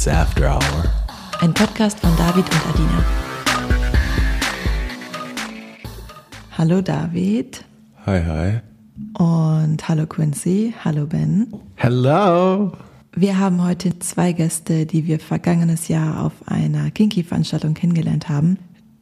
It's After Hour. Ein Podcast von David und Adina. Hallo David Hi, hi. und hallo Quincy, hallo Ben. Hello. Wir haben heute zwei Gäste, die wir vergangenes Jahr auf einer Kinky-Veranstaltung kennengelernt haben.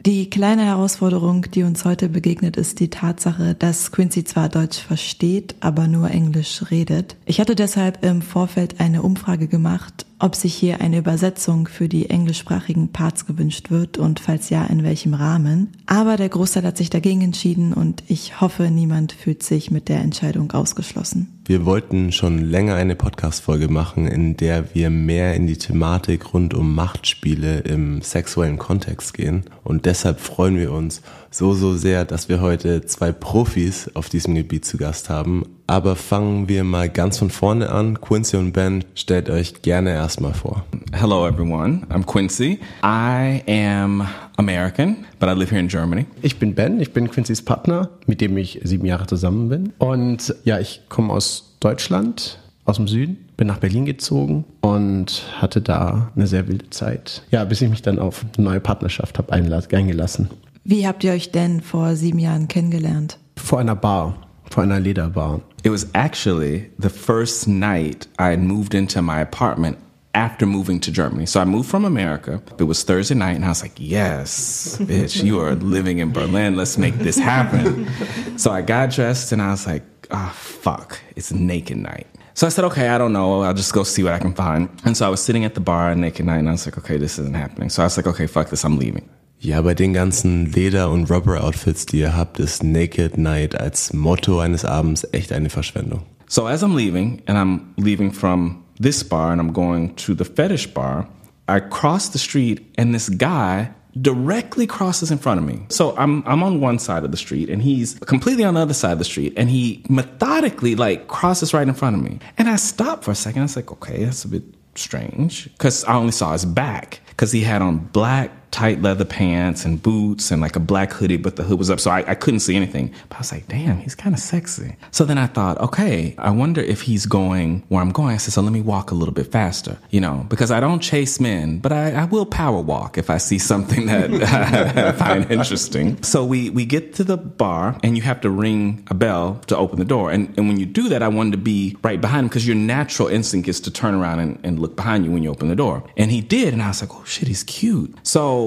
Die kleine Herausforderung, die uns heute begegnet, ist die Tatsache, dass Quincy zwar Deutsch versteht, aber nur Englisch redet. Ich hatte deshalb im Vorfeld eine Umfrage gemacht, ob sich hier eine Übersetzung für die englischsprachigen Parts gewünscht wird und falls ja, in welchem Rahmen. Aber der Großteil hat sich dagegen entschieden und ich hoffe, niemand fühlt sich mit der Entscheidung ausgeschlossen. Wir wollten schon länger eine Podcast-Folge machen, in der wir mehr in die Thematik rund um Machtspiele im sexuellen Kontext gehen. Und deshalb freuen wir uns so, so sehr, dass wir heute zwei Profis auf diesem Gebiet zu Gast haben. Aber fangen wir mal ganz von vorne an. Quincy und Ben, stellt euch gerne erstmal vor. Hello, everyone. I'm Quincy. I am American, but I live here in Germany. Ich bin Ben, ich bin Quincy's Partner, mit dem ich sieben Jahre zusammen bin. Und ja, ich komme aus Deutschland, aus dem Süden, bin nach Berlin gezogen und hatte da eine sehr wilde Zeit. Ja, bis ich mich dann auf eine neue Partnerschaft habe eingelassen. Wie habt ihr euch denn vor sieben Jahren kennengelernt? Vor einer Bar, vor einer Lederbar. It was actually the first night I had moved into my apartment after moving to Germany. So I moved from America. It was Thursday night, and I was like, yes, bitch, you are living in Berlin. Let's make this happen. so I got dressed, and I was like, ah, fuck, it's naked night. So I said, okay, I don't know. I'll just go see what I can find. And so I was sitting at the bar naked night, and I was like, okay, this isn't happening. So I was like, okay, fuck this, I'm leaving. Ja, bei den ganzen Leder- und Rubber-Outfits, die ihr habt, ist Naked Night als Motto eines Abends echt eine Verschwendung. So as I'm leaving, and I'm leaving from this bar and I'm going to the fetish bar, I cross the street and this guy directly crosses in front of me. So I'm I'm on one side of the street and he's completely on the other side of the street and he methodically like crosses right in front of me. And I stopped for a second. I was like, okay, that's a bit strange because I only saw his back because he had on black tight leather pants and boots and like a black hoodie, but the hood was up. So I, I couldn't see anything. But I was like, damn, he's kind of sexy. So then I thought, okay, I wonder if he's going where I'm going. I said, so let me walk a little bit faster, you know, because I don't chase men, but I, I will power walk if I see something that I find interesting. So we, we get to the bar and you have to ring a bell to open the door. And, and when you do that, I wanted to be right behind him because your natural instinct is to turn around and, and look behind you when you open the door. And he did. And I was like, oh shit, he's cute. So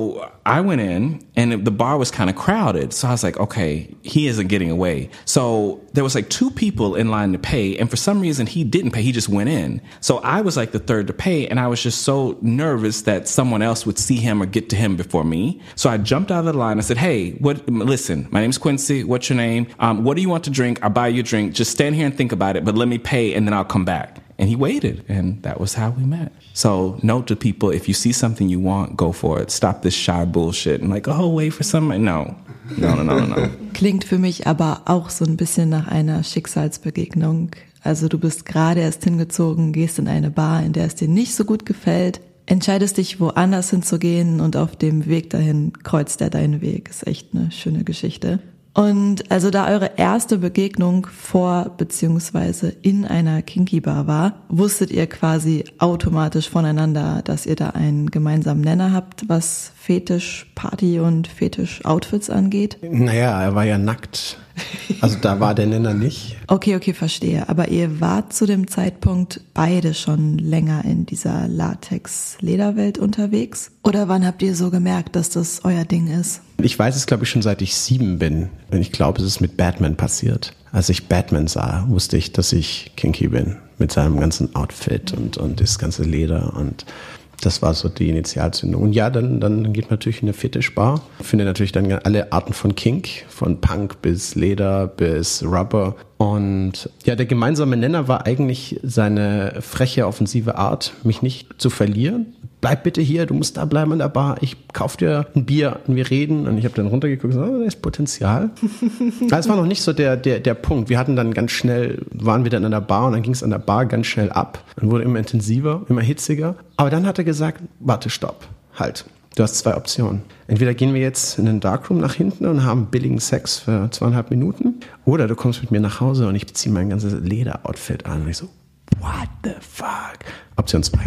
I went in and the bar was kind of crowded. So I was like, okay, he isn't getting away. So there was like two people in line to pay. And for some reason, he didn't pay. He just went in. So I was like the third to pay. And I was just so nervous that someone else would see him or get to him before me. So I jumped out of the line. I said, hey, what, listen, my name's Quincy. What's your name? Um, what do you want to drink? I'll buy you a drink. Just stand here and think about it, but let me pay and then I'll come back. And he waited, and that was how we met. So, note to people if you see something you want, go for it. Stop this shy bullshit and like, oh, wait for somebody. No, no, no, no, no, no. Klingt für mich aber auch so ein bisschen nach einer Schicksalsbegegnung. Also du bist gerade erst hingezogen, gehst in eine Bar, in der es dir nicht so gut gefällt, entscheidest dich woanders hinzugehen und auf dem Weg dahin kreuzt er deinen Weg. Ist echt eine schöne Geschichte. Und also da eure erste Begegnung vor beziehungsweise in einer Kinky Bar war, wusstet ihr quasi automatisch voneinander, dass ihr da einen gemeinsamen Nenner habt, was Fetisch Party und Fetisch Outfits angeht? Naja, er war ja nackt. Also da war der Nenner nicht. Okay, okay, verstehe. Aber ihr wart zu dem Zeitpunkt beide schon länger in dieser Latex-Lederwelt unterwegs? Oder wann habt ihr so gemerkt, dass das euer Ding ist? Ich weiß es, glaube ich, schon seit ich sieben bin. Und ich glaube, es ist mit Batman passiert. Als ich Batman sah, wusste ich, dass ich kinky bin. Mit seinem ganzen Outfit und, und das ganze Leder und das war so die Initialzündung. Und ja, dann, dann geht man natürlich in eine Fetischbar. Finde natürlich dann alle Arten von Kink, von Punk bis Leder bis Rubber. Und ja, der gemeinsame Nenner war eigentlich seine freche, offensive Art, mich nicht zu verlieren. Bleib bitte hier, du musst da bleiben an der Bar. Ich kauf dir ein Bier und wir reden. Und ich habe dann runtergeguckt und gesagt, oh, da ist Potenzial. das war noch nicht so der, der, der Punkt. Wir hatten dann ganz schnell, waren wir dann an der Bar und dann ging es an der Bar ganz schnell ab und wurde immer intensiver, immer hitziger. Aber dann hat er gesagt, warte, stopp, halt. Du hast zwei Optionen. Entweder gehen wir jetzt in den Darkroom nach hinten und haben billigen Sex für zweieinhalb Minuten, oder du kommst mit mir nach Hause und ich beziehe mein ganzes Lederoutfit an. Und ich so, what the fuck? Option 2.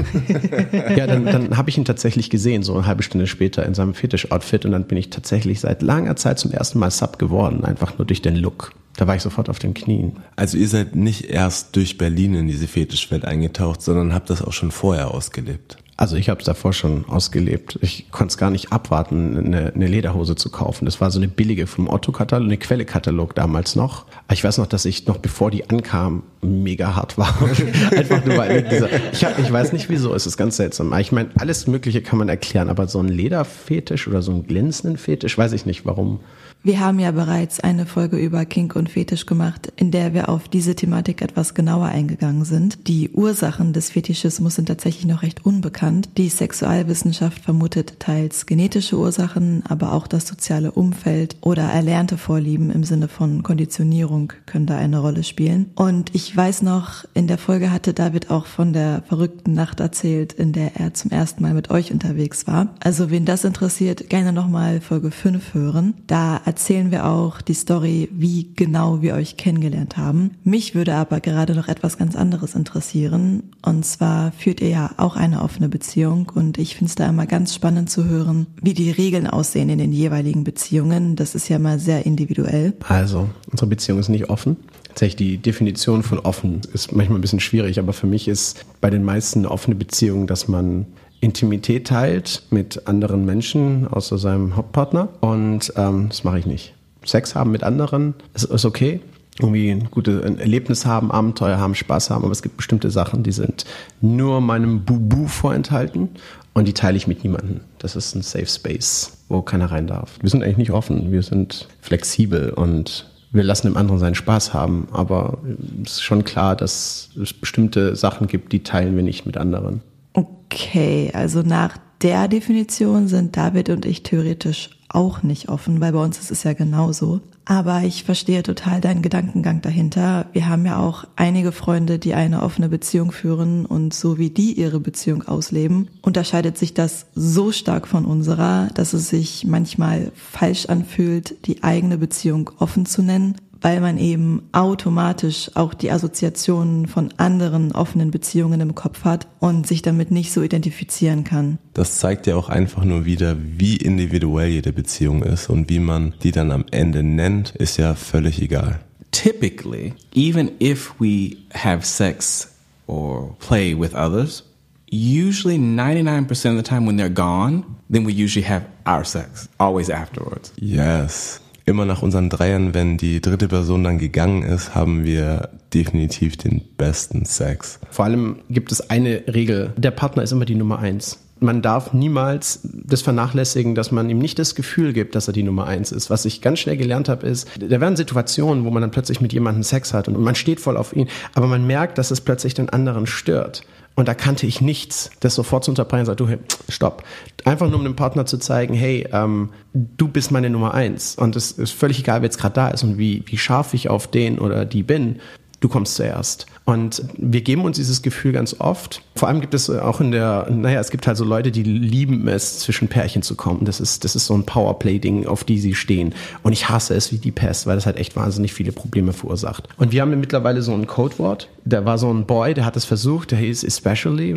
ja, dann, dann habe ich ihn tatsächlich gesehen, so eine halbe Stunde später in seinem Fetisch-Outfit und dann bin ich tatsächlich seit langer Zeit zum ersten Mal Sub geworden, einfach nur durch den Look. Da war ich sofort auf den Knien. Also ihr seid nicht erst durch Berlin in diese Fetischwelt eingetaucht, sondern habt das auch schon vorher ausgelebt. Also ich habe es davor schon ausgelebt. Ich konnte es gar nicht abwarten, eine, eine, Lederhose zu kaufen. Das war so eine billige vom Otto-Katalog, eine Quelle-Katalog damals noch. Ich weiß noch, dass ich noch bevor die ankam, mega hart war. Einfach nur weil dieser, ich, hab, ich weiß nicht wieso, es ist ganz seltsam. Ich meine, alles Mögliche kann man erklären, aber so ein Lederfetisch oder so ein glänzenden Fetisch, weiß ich nicht warum. Wir haben ja bereits eine Folge über Kink und Fetisch gemacht, in der wir auf diese Thematik etwas genauer eingegangen sind. Die Ursachen des Fetischismus sind tatsächlich noch recht unbekannt. Die Sexualwissenschaft vermutet teils genetische Ursachen, aber auch das soziale Umfeld oder erlernte Vorlieben im Sinne von Konditionierung können da eine Rolle spielen. Und ich weiß noch, in der Folge hatte David auch von der verrückten Nacht erzählt, in der er zum ersten Mal mit euch unterwegs war. Also wen das interessiert, gerne nochmal Folge 5 hören. Da erzählen wir auch die Story, wie genau wir euch kennengelernt haben. Mich würde aber gerade noch etwas ganz anderes interessieren. Und zwar führt ihr ja auch eine offene Beziehung und ich finde es da immer ganz spannend zu hören, wie die Regeln aussehen in den jeweiligen Beziehungen. Das ist ja mal sehr individuell. Also, unsere Beziehung ist nicht offen. Tatsächlich die Definition von offen ist manchmal ein bisschen schwierig, aber für mich ist bei den meisten eine offene Beziehung, dass man Intimität teilt mit anderen Menschen außer seinem Hauptpartner. Und ähm, das mache ich nicht. Sex haben mit anderen ist, ist okay. Irgendwie ein gutes Erlebnis haben, Abenteuer haben, Spaß haben, aber es gibt bestimmte Sachen, die sind nur meinem Bubu vorenthalten und die teile ich mit niemandem. Das ist ein Safe Space, wo keiner rein darf. Wir sind eigentlich nicht offen, wir sind flexibel und wir lassen dem anderen seinen Spaß haben, aber es ist schon klar, dass es bestimmte Sachen gibt, die teilen wir nicht mit anderen. Okay, also nach der Definition sind David und ich theoretisch auch nicht offen, weil bei uns ist es ja genauso. Aber ich verstehe total deinen Gedankengang dahinter. Wir haben ja auch einige Freunde, die eine offene Beziehung führen und so wie die ihre Beziehung ausleben, unterscheidet sich das so stark von unserer, dass es sich manchmal falsch anfühlt, die eigene Beziehung offen zu nennen weil man eben automatisch auch die Assoziationen von anderen offenen Beziehungen im Kopf hat und sich damit nicht so identifizieren kann. Das zeigt ja auch einfach nur wieder, wie individuell jede Beziehung ist und wie man die dann am Ende nennt, ist ja völlig egal. Typically, even if we have sex or play with others, usually 99% of the time when they're gone, then we usually have our sex, always afterwards. Yes immer nach unseren Dreiern, wenn die dritte Person dann gegangen ist, haben wir definitiv den besten Sex. Vor allem gibt es eine Regel. Der Partner ist immer die Nummer eins. Man darf niemals das vernachlässigen, dass man ihm nicht das Gefühl gibt, dass er die Nummer eins ist. Was ich ganz schnell gelernt habe, ist, da werden Situationen, wo man dann plötzlich mit jemandem Sex hat und man steht voll auf ihn, aber man merkt, dass es plötzlich den anderen stört. Und da kannte ich nichts, das sofort zu unterbrechen sagt, du, hey, stopp. Einfach nur um dem Partner zu zeigen, hey, ähm, du bist meine Nummer eins. Und es ist völlig egal, wer jetzt gerade da ist und wie, wie scharf ich auf den oder die bin du kommst zuerst. Und wir geben uns dieses Gefühl ganz oft. Vor allem gibt es auch in der, naja, es gibt halt so Leute, die lieben es, zwischen Pärchen zu kommen. Das ist, das ist so ein Powerplay-Ding, auf die sie stehen. Und ich hasse es wie die Pest, weil das halt echt wahnsinnig viele Probleme verursacht. Und wir haben mittlerweile so ein Codewort. Da war so ein Boy, der hat es versucht, der hieß especially.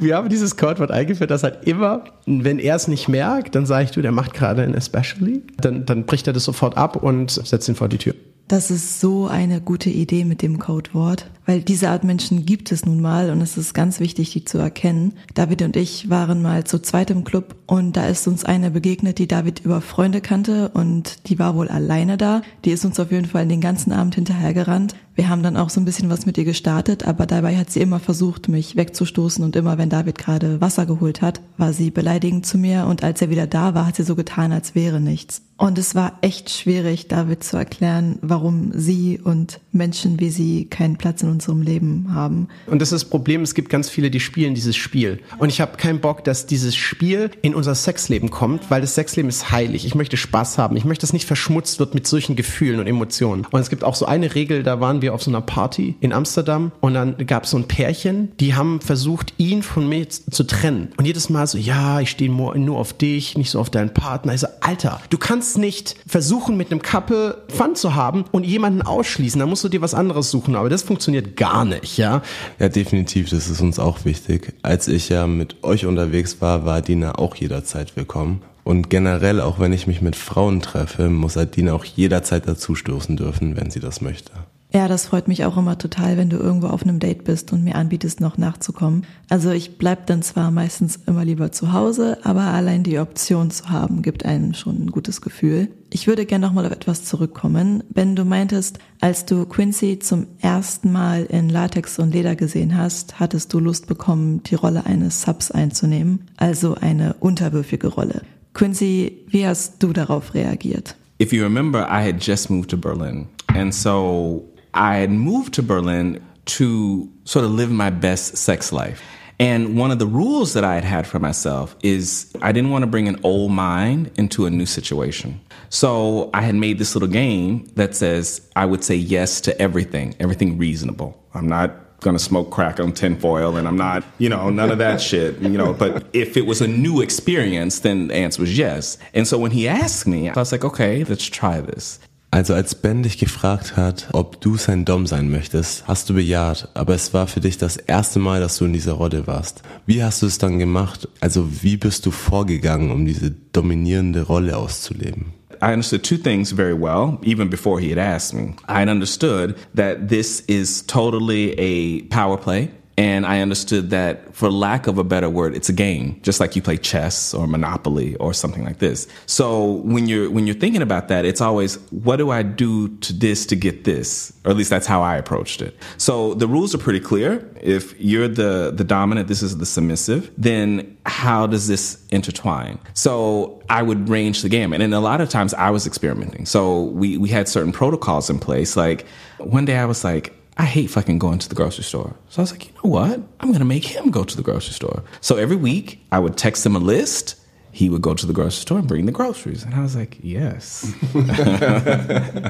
wir haben dieses Codewort eingeführt, das halt immer, wenn er es nicht merkt, dann sage ich, du, der macht gerade ein especially. Dann, dann bricht er das sofort ab und setzt ihn vor die Tür. Das ist so eine gute Idee mit dem Codewort, weil diese Art Menschen gibt es nun mal und es ist ganz wichtig, die zu erkennen. David und ich waren mal zu zweit im Club und da ist uns eine begegnet, die David über Freunde kannte und die war wohl alleine da. Die ist uns auf jeden Fall den ganzen Abend hinterhergerannt. Wir haben dann auch so ein bisschen was mit ihr gestartet, aber dabei hat sie immer versucht, mich wegzustoßen und immer, wenn David gerade Wasser geholt hat, war sie beleidigend zu mir und als er wieder da war, hat sie so getan, als wäre nichts. Und es war echt schwierig, David zu erklären, warum sie und Menschen wie sie keinen Platz in unserem Leben haben. Und das ist das Problem, es gibt ganz viele, die spielen dieses Spiel. Und ich habe keinen Bock, dass dieses Spiel in unser Sexleben kommt, weil das Sexleben ist heilig. Ich möchte Spaß haben. Ich möchte, dass nicht verschmutzt wird mit solchen Gefühlen und Emotionen. Und es gibt auch so eine Regel, da waren wir auf so einer Party in Amsterdam und dann gab es so ein Pärchen, die haben versucht, ihn von mir zu trennen. Und jedes Mal so, ja, ich stehe nur auf dich, nicht so auf deinen Partner. Ich so, Alter, du kannst nicht versuchen, mit einem Couple Fun zu haben und jemanden ausschließen. Da musst du dir was anderes suchen. Aber das funktioniert gar nicht, ja. Ja, definitiv, das ist uns auch wichtig. Als ich ja mit euch unterwegs war, war Dina auch jederzeit willkommen. Und generell, auch wenn ich mich mit Frauen treffe, muss Adina auch jederzeit dazustoßen dürfen, wenn sie das möchte. Ja, das freut mich auch immer total, wenn du irgendwo auf einem Date bist und mir anbietest, noch nachzukommen. Also ich bleib dann zwar meistens immer lieber zu Hause, aber allein die Option zu haben, gibt einem schon ein gutes Gefühl. Ich würde gerne noch mal auf etwas zurückkommen. Ben, du meintest, als du Quincy zum ersten Mal in Latex und Leder gesehen hast, hattest du Lust bekommen, die Rolle eines Subs einzunehmen, also eine unterwürfige Rolle. Quincy, wie hast du darauf reagiert? If you remember, I had just moved to Berlin. And so I had moved to Berlin to sort of live my best sex life. And one of the rules that I had had for myself is I didn't want to bring an old mind into a new situation. So I had made this little game that says I would say yes to everything, everything reasonable. I'm not gonna smoke crack on tinfoil and I'm not, you know, none of that shit, you know. But if it was a new experience, then the answer was yes. And so when he asked me, I was like, okay, let's try this. Also als Ben dich gefragt hat, ob du sein Dom sein möchtest, hast du bejaht, aber es war für dich das erste Mal, dass du in dieser Rolle warst. Wie hast du es dann gemacht? Also wie bist du vorgegangen, um diese dominierende Rolle auszuleben? I understood two things very well, even before he had asked me. I understood that this is totally a power play. And I understood that, for lack of a better word, it's a game, just like you play chess or Monopoly or something like this. So when you're when you're thinking about that, it's always what do I do to this to get this, or at least that's how I approached it. So the rules are pretty clear. If you're the the dominant, this is the submissive. Then how does this intertwine? So I would range the gamut, and a lot of times I was experimenting. So we we had certain protocols in place. Like one day I was like. I hate fucking going to the grocery store. So I was like, you know what? I'm going to make him go to the grocery store. So every week I would text him a list. He would go to the grocery store and bring the groceries. And I was like, yes.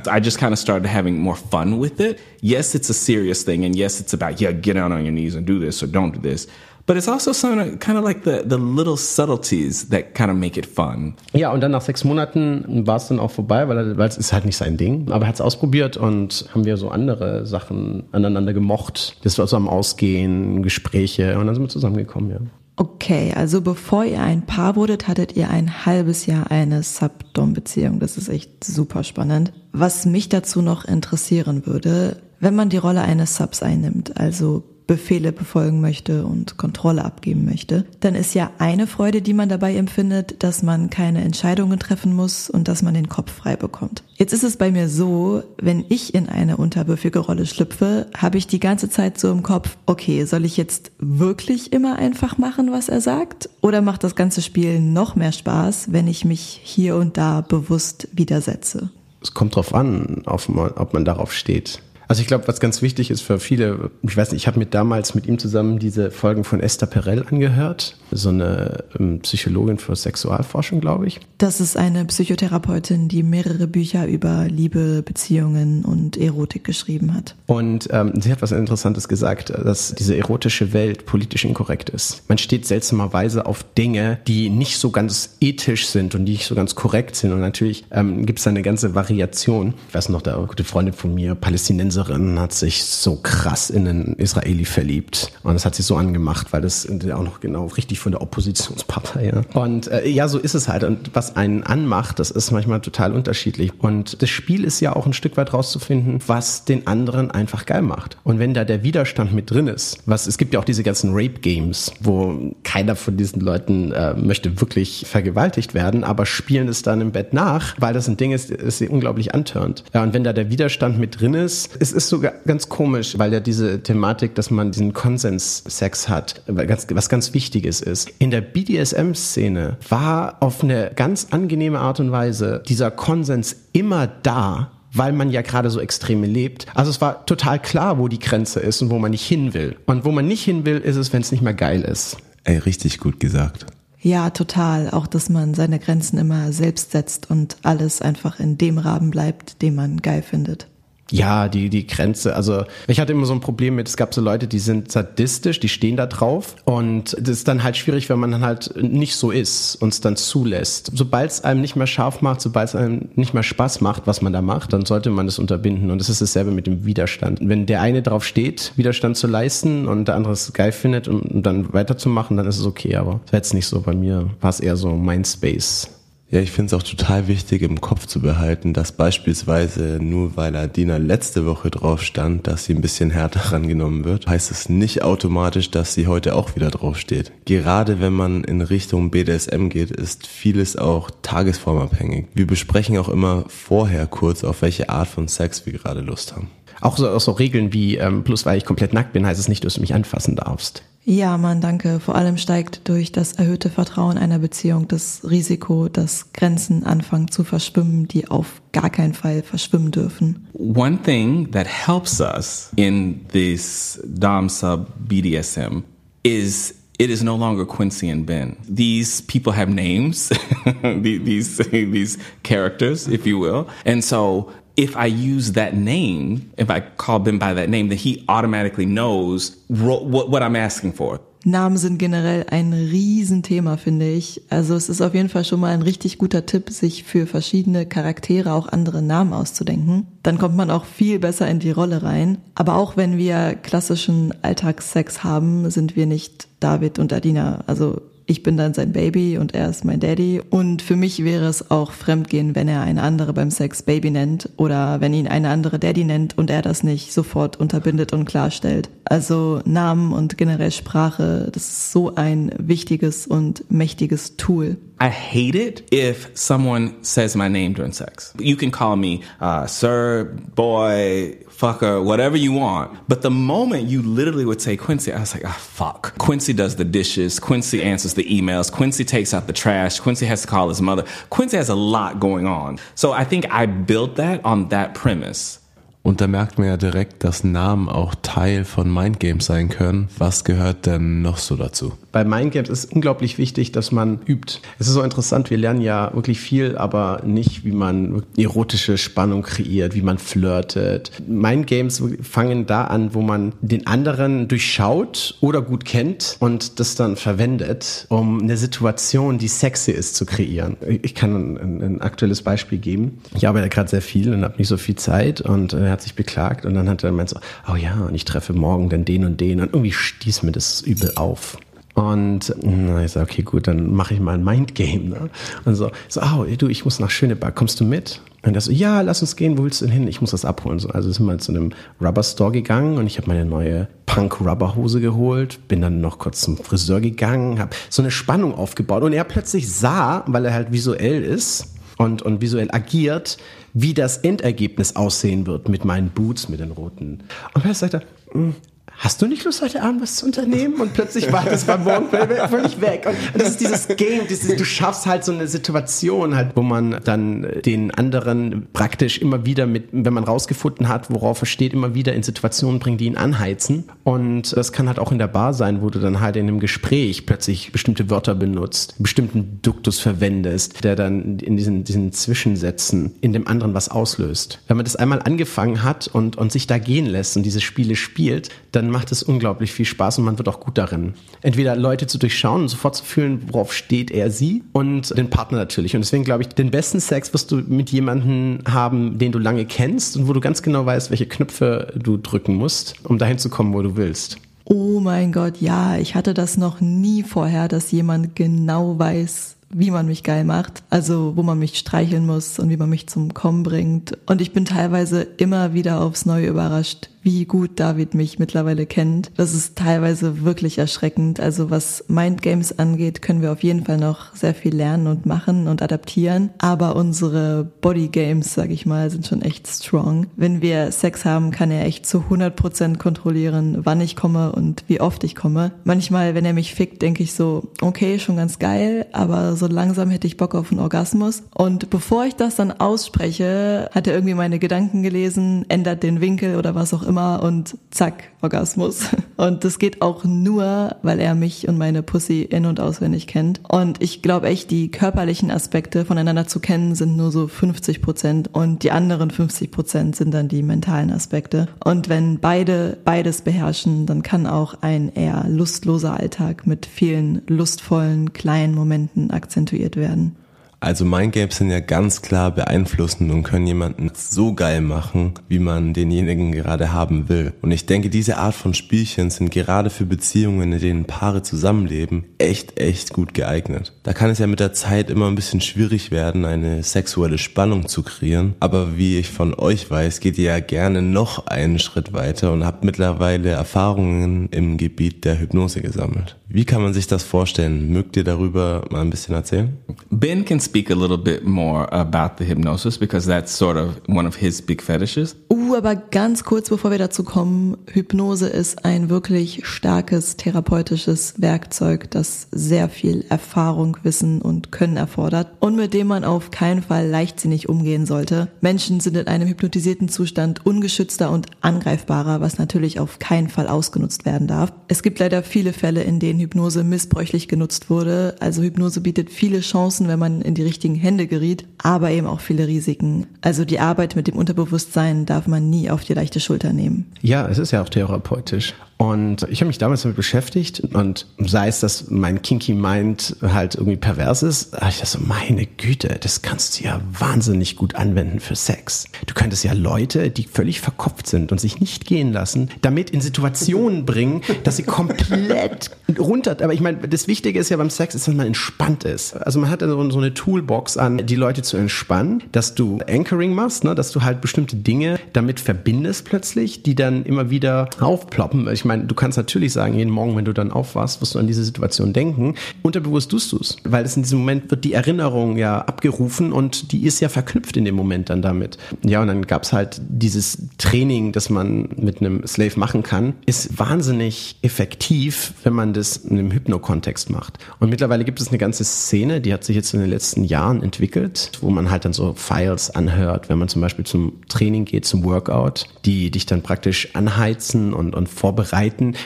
I just kind of started having more fun with it. Yes, it's a serious thing. And yes, it's about, yeah, get down on your knees and do this or don't do this. But it's also some kind of like the, the little subtleties that kind of make it fun. Ja, und dann nach sechs Monaten war es dann auch vorbei, weil, weil es ist halt nicht sein Ding. Aber er hat es ausprobiert und haben wir so andere Sachen aneinander gemocht. Das war so am Ausgehen, Gespräche und dann sind wir zusammengekommen, ja. Okay, also bevor ihr ein Paar wurdet, hattet ihr ein halbes Jahr eine Subdom-Beziehung. Das ist echt super spannend. Was mich dazu noch interessieren würde, wenn man die Rolle eines Subs einnimmt, also Befehle befolgen möchte und Kontrolle abgeben möchte, dann ist ja eine Freude, die man dabei empfindet, dass man keine Entscheidungen treffen muss und dass man den Kopf frei bekommt. Jetzt ist es bei mir so, wenn ich in eine unterwürfige Rolle schlüpfe, habe ich die ganze Zeit so im Kopf, okay, soll ich jetzt wirklich immer einfach machen, was er sagt? Oder macht das ganze Spiel noch mehr Spaß, wenn ich mich hier und da bewusst widersetze? Es kommt drauf an, ob man darauf steht. Also ich glaube, was ganz wichtig ist für viele, ich weiß nicht, ich habe mir damals mit ihm zusammen diese Folgen von Esther Perel angehört, so eine ähm, Psychologin für Sexualforschung, glaube ich. Das ist eine Psychotherapeutin, die mehrere Bücher über Liebe, Beziehungen und Erotik geschrieben hat. Und ähm, sie hat was Interessantes gesagt, dass diese erotische Welt politisch inkorrekt ist. Man steht seltsamerweise auf Dinge, die nicht so ganz ethisch sind und die nicht so ganz korrekt sind. Und natürlich ähm, gibt es eine ganze Variation. Ich weiß noch, da gute Freundin von mir, Palästinenser, Palästinenserin hat sich so krass in einen Israeli verliebt. Und das hat sie so angemacht, weil das auch noch genau richtig von der Oppositionspartei. Ja. Und äh, ja, so ist es halt. Und was einen anmacht, das ist manchmal total unterschiedlich. Und das Spiel ist ja auch ein Stück weit rauszufinden, was den anderen einfach geil macht. Und wenn da der Widerstand mit drin ist, was es gibt ja auch diese ganzen Rape-Games, wo keiner von diesen Leuten äh, möchte wirklich vergewaltigt werden, aber spielen es dann im Bett nach, weil das ein Ding ist, das sie unglaublich antörnt. Ja, und wenn da der Widerstand mit drin ist, es ist sogar ganz komisch, weil ja diese Thematik, dass man diesen Konsens-Sex hat, was ganz Wichtiges ist. In der BDSM-Szene war auf eine ganz angenehme Art und Weise dieser Konsens immer da, weil man ja gerade so extreme lebt. Also es war total klar, wo die Grenze ist und wo man nicht hin will. Und wo man nicht hin will, ist es, wenn es nicht mehr geil ist. Ey, richtig gut gesagt. Ja, total. Auch, dass man seine Grenzen immer selbst setzt und alles einfach in dem Rahmen bleibt, den man geil findet. Ja, die, die Grenze. Also ich hatte immer so ein Problem mit, es gab so Leute, die sind sadistisch, die stehen da drauf. Und das ist dann halt schwierig, wenn man dann halt nicht so ist und es dann zulässt. Sobald es einem nicht mehr scharf macht, sobald es einem nicht mehr Spaß macht, was man da macht, dann sollte man das unterbinden. Und das ist dasselbe mit dem Widerstand. Wenn der eine drauf steht, Widerstand zu leisten und der andere es geil findet und, und dann weiterzumachen, dann ist es okay. Aber das war jetzt nicht so bei mir. War es eher so Mindspace. Ja, ich finde es auch total wichtig im Kopf zu behalten, dass beispielsweise nur weil Adina letzte Woche drauf stand, dass sie ein bisschen härter rangenommen wird, heißt es nicht automatisch, dass sie heute auch wieder drauf steht. Gerade wenn man in Richtung BDSM geht, ist vieles auch tagesformabhängig. Wir besprechen auch immer vorher kurz, auf welche Art von Sex wir gerade Lust haben. Auch so, auch so Regeln wie, ähm, plus weil ich komplett nackt bin, heißt es nicht, dass du mich anfassen darfst. Ja, Mann, danke. Vor allem steigt durch das erhöhte Vertrauen einer Beziehung das Risiko, dass Grenzen anfangen zu verschwimmen, die auf gar keinen Fall verschwimmen dürfen. One thing that helps us in this Dom sub BDSM is it is no longer Quincy and Ben. These people have names, these these characters, if you will, and so if I use that name, if I call Ben by that name, then he automatically knows what, I'm asking for. Namen sind generell ein Riesenthema, finde ich. Also es ist auf jeden Fall schon mal ein richtig guter Tipp, sich für verschiedene Charaktere auch andere Namen auszudenken. Dann kommt man auch viel besser in die Rolle rein. Aber auch wenn wir klassischen Alltagssex haben, sind wir nicht David und Adina. Also ich bin dann sein Baby und er ist mein Daddy. Und für mich wäre es auch Fremdgehen, wenn er eine andere beim Sex Baby nennt oder wenn ihn eine andere Daddy nennt und er das nicht sofort unterbindet und klarstellt. Also Namen und generell Sprache, das ist so ein wichtiges und mächtiges Tool. I hate it if someone says my name during sex. You can call me uh, sir, boy, fucker, whatever you want. But the moment you literally would say Quincy, I was like, ah, oh, fuck. Quincy does the dishes. Quincy answers the emails. Quincy takes out the trash. Quincy has to call his mother. Quincy has a lot going on. So I think I built that on that premise. Und da merkt man ja direkt, dass Namen auch Teil von Mindgames sein können. Was gehört denn noch so dazu? Bei Mindgames ist unglaublich wichtig, dass man übt. Es ist so interessant, wir lernen ja wirklich viel, aber nicht, wie man erotische Spannung kreiert, wie man flirtet. Mindgames fangen da an, wo man den anderen durchschaut oder gut kennt und das dann verwendet, um eine Situation, die sexy ist, zu kreieren. Ich kann ein, ein aktuelles Beispiel geben. Ich arbeite gerade sehr viel und habe nicht so viel Zeit und er hat sich beklagt und dann hat er gemeint so, oh ja, und ich treffe morgen dann den und den und irgendwie stieß mir das übel auf. Und na, ich sage, okay, gut, dann mache ich mal ein Mindgame. Ne? Und so, so, oh, du, ich muss nach Schöneberg, kommst du mit? Und er so, ja, lass uns gehen, wo willst du denn hin? Ich muss das abholen. So, also sind wir zu einem Rubber Store gegangen und ich habe meine neue Punk-Rubber-Hose geholt, bin dann noch kurz zum Friseur gegangen, habe so eine Spannung aufgebaut und er plötzlich sah, weil er halt visuell ist und, und visuell agiert, wie das Endergebnis aussehen wird mit meinen Boots, mit den roten. Und er sagte, hm, hast du nicht Lust, heute Abend was zu unternehmen? Und plötzlich war das beim Morgen völlig weg. Und das ist dieses Game, dieses, du schaffst halt so eine Situation halt, wo man dann den anderen praktisch immer wieder mit, wenn man rausgefunden hat, worauf er steht, immer wieder in Situationen bringt, die ihn anheizen. Und das kann halt auch in der Bar sein, wo du dann halt in einem Gespräch plötzlich bestimmte Wörter benutzt, bestimmten Duktus verwendest, der dann in diesen, diesen Zwischensätzen in dem anderen was auslöst. Wenn man das einmal angefangen hat und, und sich da gehen lässt und diese Spiele spielt, dann macht es unglaublich viel Spaß und man wird auch gut darin. Entweder Leute zu durchschauen und sofort zu fühlen, worauf steht er, sie und den Partner natürlich. Und deswegen glaube ich, den besten Sex wirst du mit jemandem haben, den du lange kennst und wo du ganz genau weißt, welche Knöpfe du drücken musst, um dahin zu kommen, wo du willst. Oh mein Gott, ja, ich hatte das noch nie vorher, dass jemand genau weiß, wie man mich geil macht, also wo man mich streicheln muss und wie man mich zum Kommen bringt. Und ich bin teilweise immer wieder aufs Neue überrascht, wie gut David mich mittlerweile kennt. Das ist teilweise wirklich erschreckend. Also was Mindgames angeht, können wir auf jeden Fall noch sehr viel lernen und machen und adaptieren. Aber unsere Bodygames, sag ich mal, sind schon echt strong. Wenn wir Sex haben, kann er echt zu 100 Prozent kontrollieren, wann ich komme und wie oft ich komme. Manchmal, wenn er mich fickt, denke ich so, okay, schon ganz geil, aber so langsam hätte ich Bock auf einen Orgasmus. Und bevor ich das dann ausspreche, hat er irgendwie meine Gedanken gelesen, ändert den Winkel oder was auch immer Nummer und zack, Orgasmus. Und das geht auch nur, weil er mich und meine Pussy in- und auswendig kennt. Und ich glaube echt, die körperlichen Aspekte voneinander zu kennen sind nur so 50 Prozent und die anderen 50 Prozent sind dann die mentalen Aspekte. Und wenn beide beides beherrschen, dann kann auch ein eher lustloser Alltag mit vielen lustvollen kleinen Momenten akzentuiert werden. Also Mindgames sind ja ganz klar beeinflussend und können jemanden so geil machen, wie man denjenigen gerade haben will. Und ich denke, diese Art von Spielchen sind gerade für Beziehungen, in denen Paare zusammenleben, echt, echt gut geeignet. Da kann es ja mit der Zeit immer ein bisschen schwierig werden, eine sexuelle Spannung zu kreieren. Aber wie ich von euch weiß, geht ihr ja gerne noch einen Schritt weiter und habt mittlerweile Erfahrungen im Gebiet der Hypnose gesammelt. Wie kann man sich das vorstellen? Mögt ihr darüber mal ein bisschen erzählen? Ben can speak a little bit more about the hypnosis because that's sort of one of his big fetishes. Uh, aber ganz kurz bevor wir dazu kommen, Hypnose ist ein wirklich starkes therapeutisches Werkzeug, das sehr viel Erfahrung, Wissen und Können erfordert und mit dem man auf keinen Fall leichtsinnig umgehen sollte. Menschen sind in einem hypnotisierten Zustand ungeschützter und angreifbarer, was natürlich auf keinen Fall ausgenutzt werden darf. Es gibt leider viele Fälle, in denen Hypnose missbräuchlich genutzt wurde. Also Hypnose bietet viele Chancen, wenn man in die richtigen Hände geriet, aber eben auch viele Risiken. Also die Arbeit mit dem Unterbewusstsein darf man nie auf die leichte Schulter nehmen. Ja, es ist ja auch therapeutisch. Und ich habe mich damals damit beschäftigt und sei es, dass mein Kinky Mind halt irgendwie pervers ist, habe ich das so, meine Güte, das kannst du ja wahnsinnig gut anwenden für Sex. Du könntest ja Leute, die völlig verkopft sind und sich nicht gehen lassen, damit in Situationen bringen, dass sie komplett runter, aber ich meine, das Wichtige ist ja beim Sex, ist, dass man entspannt ist. Also man hat dann so eine Toolbox an, die Leute zu entspannen, dass du Anchoring machst, ne, dass du halt bestimmte Dinge damit verbindest plötzlich, die dann immer wieder aufploppen. Ich meine, du kannst natürlich sagen, jeden Morgen, wenn du dann aufwachst, wirst du an diese Situation denken. Unterbewusst tust du es, weil es in diesem Moment wird die Erinnerung ja abgerufen und die ist ja verknüpft in dem Moment dann damit. Ja, und dann gab es halt dieses Training, das man mit einem Slave machen kann, ist wahnsinnig effektiv, wenn man das in einem Hypno-Kontext macht. Und mittlerweile gibt es eine ganze Szene, die hat sich jetzt in den letzten Jahren entwickelt, wo man halt dann so Files anhört, wenn man zum Beispiel zum Training geht, zum Workout, die dich dann praktisch anheizen und, und vorbereiten.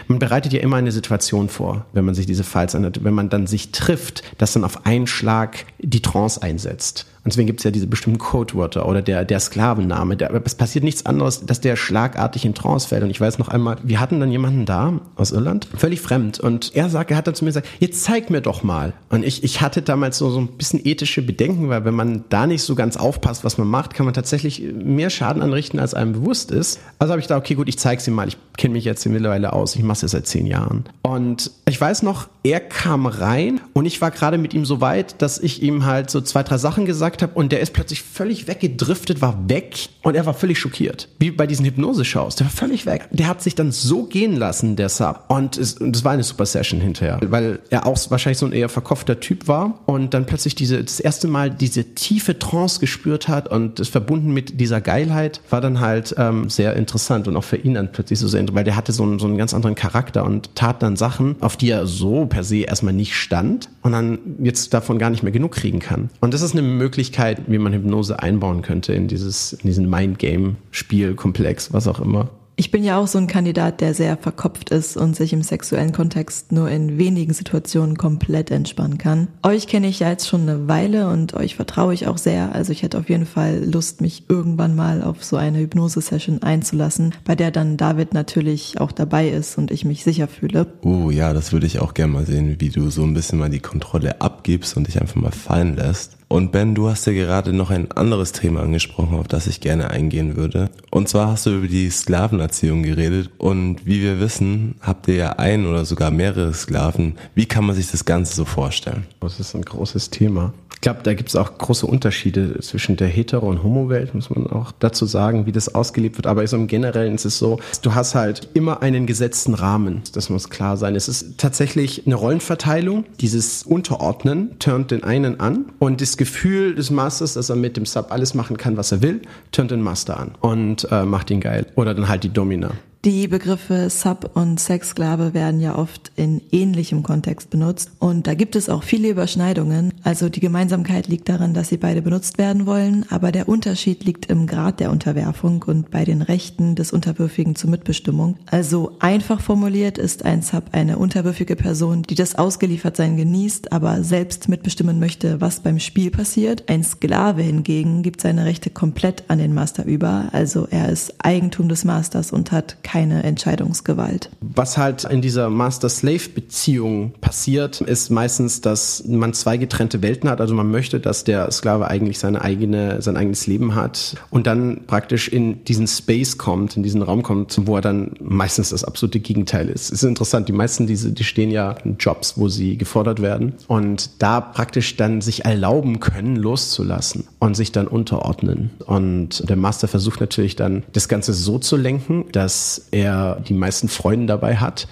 Man bereitet ja immer eine Situation vor, wenn man sich diese Files anhört. Wenn man dann sich trifft, dass dann auf einen Schlag die Trance einsetzt. Und deswegen gibt es ja diese bestimmten Codewörter oder der, der Sklavenname. Der, es passiert nichts anderes, dass der schlagartig in Trance fällt. Und ich weiß noch einmal, wir hatten dann jemanden da aus Irland, völlig fremd. Und er sagt, er hat dann zu mir gesagt, jetzt zeig mir doch mal. Und ich, ich hatte damals so, so ein bisschen ethische Bedenken, weil wenn man da nicht so ganz aufpasst, was man macht, kann man tatsächlich mehr Schaden anrichten, als einem bewusst ist. Also habe ich da, okay, gut, ich zeig's ihm mal. Ich kenne mich jetzt mittlerweile aus. Ich mache es seit zehn Jahren. Und ich weiß noch, er kam rein und ich war gerade mit ihm so weit, dass ich ihm halt so zwei, drei Sachen gesagt habe und der ist plötzlich völlig weggedriftet, war weg und er war völlig schockiert. Wie bei diesen Hypnose-Shows. Der war völlig weg. Der hat sich dann so gehen lassen, der Sub. Und es, es war eine super Session hinterher, weil er auch wahrscheinlich so ein eher verkopfter Typ war und dann plötzlich diese, das erste Mal diese tiefe Trance gespürt hat und es verbunden mit dieser Geilheit war dann halt ähm, sehr interessant und auch für ihn dann plötzlich so sehr interessant, weil der hatte so einen, so einen ganz anderen Charakter und tat dann Sachen, auf die er so per se erstmal nicht stand und dann jetzt davon gar nicht mehr genug kriegen kann. Und das ist eine Möglichkeit, wie man Hypnose einbauen könnte in dieses, in diesen Mindgame-Spielkomplex, was auch immer. Ich bin ja auch so ein Kandidat, der sehr verkopft ist und sich im sexuellen Kontext nur in wenigen Situationen komplett entspannen kann. Euch kenne ich ja jetzt schon eine Weile und euch vertraue ich auch sehr. Also ich hätte auf jeden Fall Lust, mich irgendwann mal auf so eine Hypnose-Session einzulassen, bei der dann David natürlich auch dabei ist und ich mich sicher fühle. Oh ja, das würde ich auch gerne mal sehen, wie du so ein bisschen mal die Kontrolle abgibst und dich einfach mal fallen lässt. Und Ben, du hast ja gerade noch ein anderes Thema angesprochen, auf das ich gerne eingehen würde. Und zwar hast du über die Sklavenerziehung geredet. Und wie wir wissen, habt ihr ja ein oder sogar mehrere Sklaven. Wie kann man sich das Ganze so vorstellen? Das ist ein großes Thema. Ich glaube, da gibt es auch große Unterschiede zwischen der Hetero- und Homo-Welt, muss man auch dazu sagen, wie das ausgelebt wird. Aber so im Generellen ist es so, du hast halt immer einen gesetzten Rahmen. Das muss klar sein. Es ist tatsächlich eine Rollenverteilung. Dieses Unterordnen turnt den einen an und das Gefühl des Masters, dass er mit dem Sub alles machen kann, was er will, turnt den Master an und äh, macht ihn geil. Oder dann halt die Domina. Die Begriffe Sub und Sexsklave werden ja oft in ähnlichem Kontext benutzt und da gibt es auch viele Überschneidungen. Also die Gemeinsamkeit liegt darin, dass sie beide benutzt werden wollen, aber der Unterschied liegt im Grad der Unterwerfung und bei den Rechten des Unterwürfigen zur Mitbestimmung. Also einfach formuliert ist ein Sub eine unterwürfige Person, die das Ausgeliefertsein genießt, aber selbst mitbestimmen möchte, was beim Spiel passiert. Ein Sklave hingegen gibt seine Rechte komplett an den Master über, also er ist Eigentum des Masters und hat Entscheidungsgewalt. Was halt in dieser Master-Slave-Beziehung passiert, ist meistens, dass man zwei getrennte Welten hat. Also man möchte, dass der Sklave eigentlich seine eigene, sein eigenes Leben hat und dann praktisch in diesen Space kommt, in diesen Raum kommt, wo er dann meistens das absolute Gegenteil ist. Es ist interessant, die meisten, diese, die stehen ja in Jobs, wo sie gefordert werden und da praktisch dann sich erlauben können, loszulassen und sich dann unterordnen. Und der Master versucht natürlich dann, das Ganze so zu lenken, dass er die meisten Freunde dabei hat.